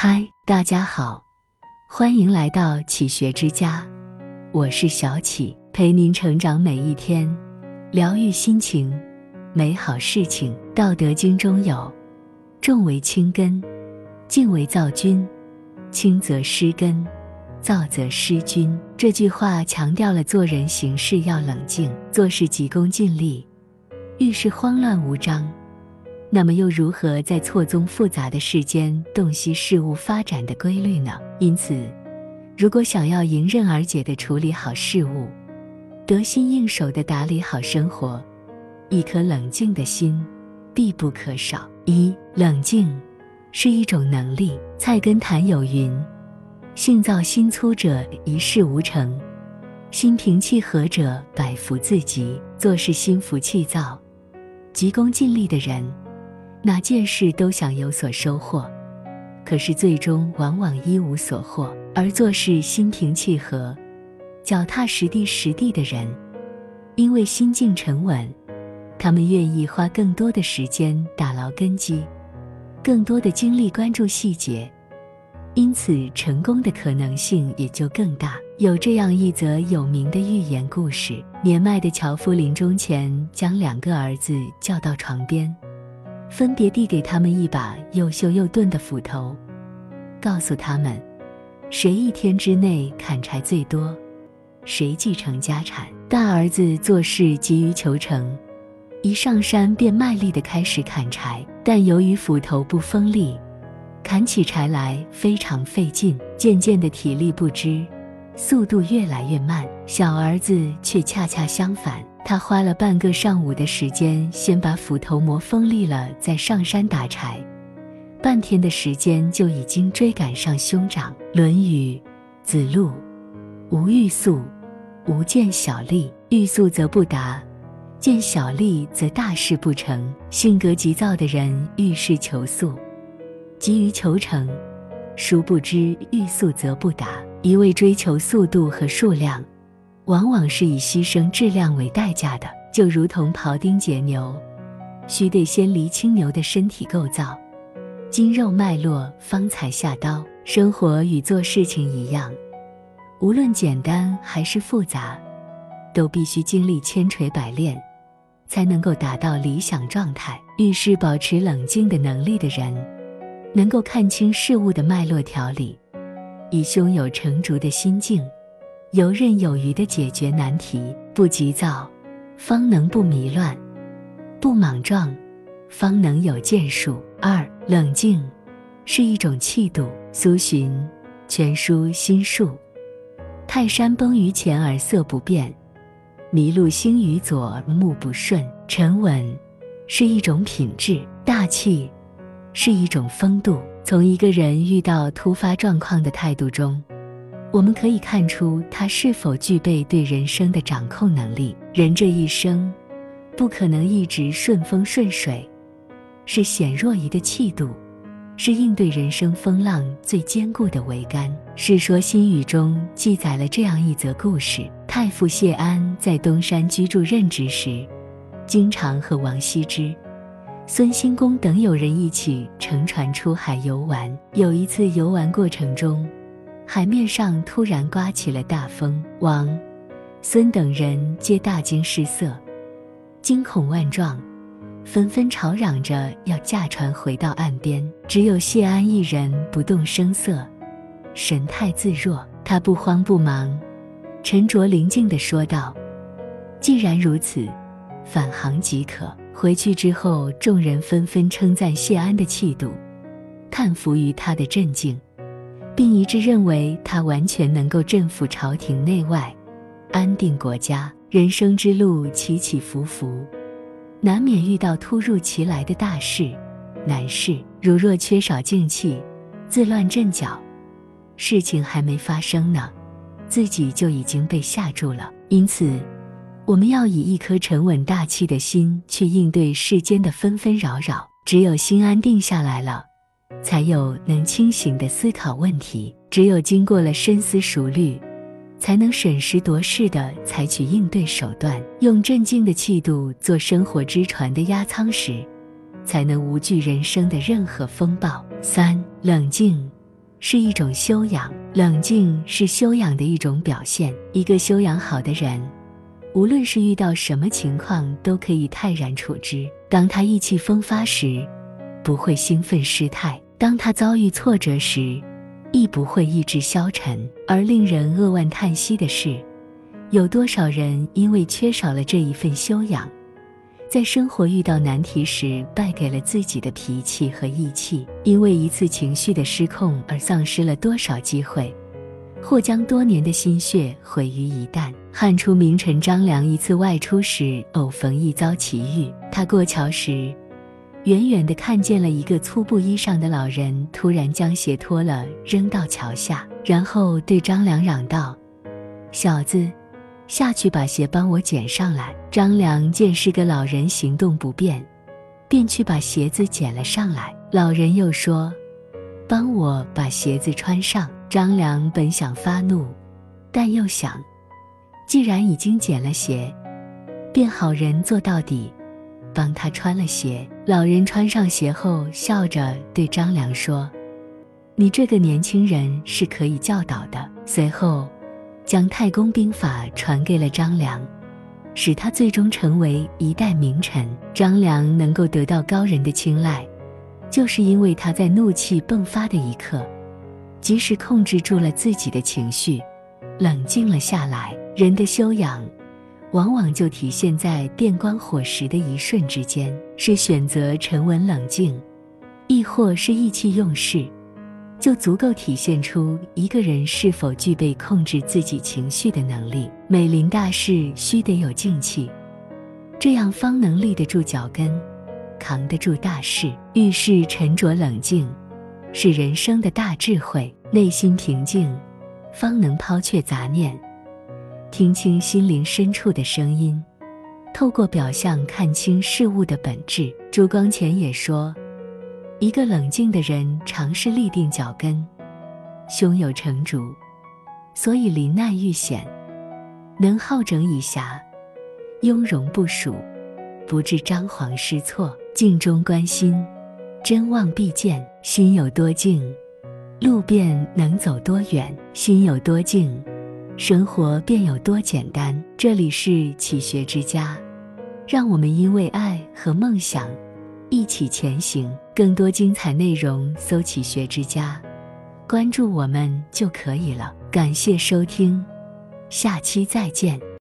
嗨，大家好，欢迎来到启学之家，我是小启，陪您成长每一天，疗愈心情，美好事情。道德经中有“重为轻根，静为躁君，轻则失根，躁则失君”。这句话强调了做人行事要冷静，做事急功近利，遇事慌乱无章。那么又如何在错综复杂的世间洞悉事物发展的规律呢？因此，如果想要迎刃而解地处理好事物，得心应手地打理好生活，一颗冷静的心必不可少。一冷静是一种能力。菜根谭有云：“性躁心粗者一事无成，心平气和者百福自集。”做事心浮气躁、急功近利的人。哪件事都想有所收获，可是最终往往一无所获。而做事心平气和、脚踏实地实地的人，因为心境沉稳，他们愿意花更多的时间打牢根基，更多的精力关注细节，因此成功的可能性也就更大。有这样一则有名的寓言故事：年迈的樵夫临终前，将两个儿子叫到床边。分别递给他们一把又锈又钝的斧头，告诉他们，谁一天之内砍柴最多，谁继承家产。大儿子做事急于求成，一上山便卖力地开始砍柴，但由于斧头不锋利，砍起柴来非常费劲，渐渐的体力不支，速度越来越慢。小儿子却恰恰相反。他花了半个上午的时间，先把斧头磨锋利了，再上山打柴。半天的时间就已经追赶上兄长。《论语·子路》：无欲速，无见小利。欲速则不达，见小利则大事不成。性格急躁的人遇事求速，急于求成，殊不知欲速则不达。一味追求速度和数量。往往是以牺牲质量为代价的，就如同庖丁解牛，须得先厘清牛的身体构造、筋肉脉络，方才下刀。生活与做事情一样，无论简单还是复杂，都必须经历千锤百炼，才能够达到理想状态。遇事保持冷静的能力的人，能够看清事物的脉络条理，以胸有成竹的心境。游刃有余地解决难题，不急躁，方能不迷乱；不莽撞，方能有建树。二冷静是一种气度。苏洵全书心术：泰山崩于前而色不变，麋鹿兴于左而目不顺。沉稳是一种品质，大气是一种风度。从一个人遇到突发状况的态度中。我们可以看出他是否具备对人生的掌控能力。人这一生，不可能一直顺风顺水，是显若仪的气度，是应对人生风浪最坚固的桅杆。《世说新语》中记载了这样一则故事：太傅谢安在东山居住任职时，经常和王羲之、孙兴公等友人一起乘船出海游玩。有一次游玩过程中，海面上突然刮起了大风，王、孙等人皆大惊失色，惊恐万状，纷纷吵嚷着要驾船回到岸边。只有谢安一人不动声色，神态自若。他不慌不忙，沉着宁静地说道：“既然如此，返航即可。”回去之后，众人纷纷称赞谢安的气度，叹服于他的镇静。并一致认为他完全能够镇抚朝廷内外，安定国家。人生之路起起伏伏，难免遇到突如其来的大事、难事。如若缺少静气，自乱阵脚，事情还没发生呢，自己就已经被吓住了。因此，我们要以一颗沉稳大气的心去应对世间的纷纷扰扰。只有心安定下来了。才有能清醒的思考问题。只有经过了深思熟虑，才能审时度势的采取应对手段，用镇静的气度做生活之船的压舱石，才能无惧人生的任何风暴。三冷静是一种修养，冷静是修养的一种表现。一个修养好的人，无论是遇到什么情况，都可以泰然处之。当他意气风发时，不会兴奋失态；当他遭遇挫折时，亦不会意志消沉。而令人扼腕叹息的是，有多少人因为缺少了这一份修养，在生活遇到难题时败给了自己的脾气和义气？因为一次情绪的失控而丧失了多少机会，或将多年的心血毁于一旦？汉初名臣张良一次外出时，偶逢一遭奇遇。他过桥时，远远地看见了一个粗布衣裳的老人，突然将鞋脱了扔到桥下，然后对张良嚷道：“小子，下去把鞋帮我捡上来。”张良见是个老人行动不便，便去把鞋子捡了上来。老人又说：“帮我把鞋子穿上。”张良本想发怒，但又想。既然已经捡了鞋，便好人做到底，帮他穿了鞋。老人穿上鞋后，笑着对张良说：“你这个年轻人是可以教导的。”随后，将太公兵法传给了张良，使他最终成为一代名臣。张良能够得到高人的青睐，就是因为他在怒气迸发的一刻，及时控制住了自己的情绪，冷静了下来。人的修养，往往就体现在电光火石的一瞬之间，是选择沉稳冷静，亦或是意气用事，就足够体现出一个人是否具备控制自己情绪的能力。美临大事，须得有静气，这样方能立得住脚跟，扛得住大事。遇事沉着冷静，是人生的大智慧。内心平静，方能抛却杂念。听清心灵深处的声音，透过表象看清事物的本质。朱光潜也说，一个冷静的人尝试立定脚跟，胸有成竹，所以临难遇险，能好整以暇，雍容不属，不致张皇失措。静中观心，真望必见。心有多静，路便能走多远；心有多静。生活便有多简单。这里是启学之家，让我们因为爱和梦想一起前行。更多精彩内容，搜“启学之家”，关注我们就可以了。感谢收听，下期再见。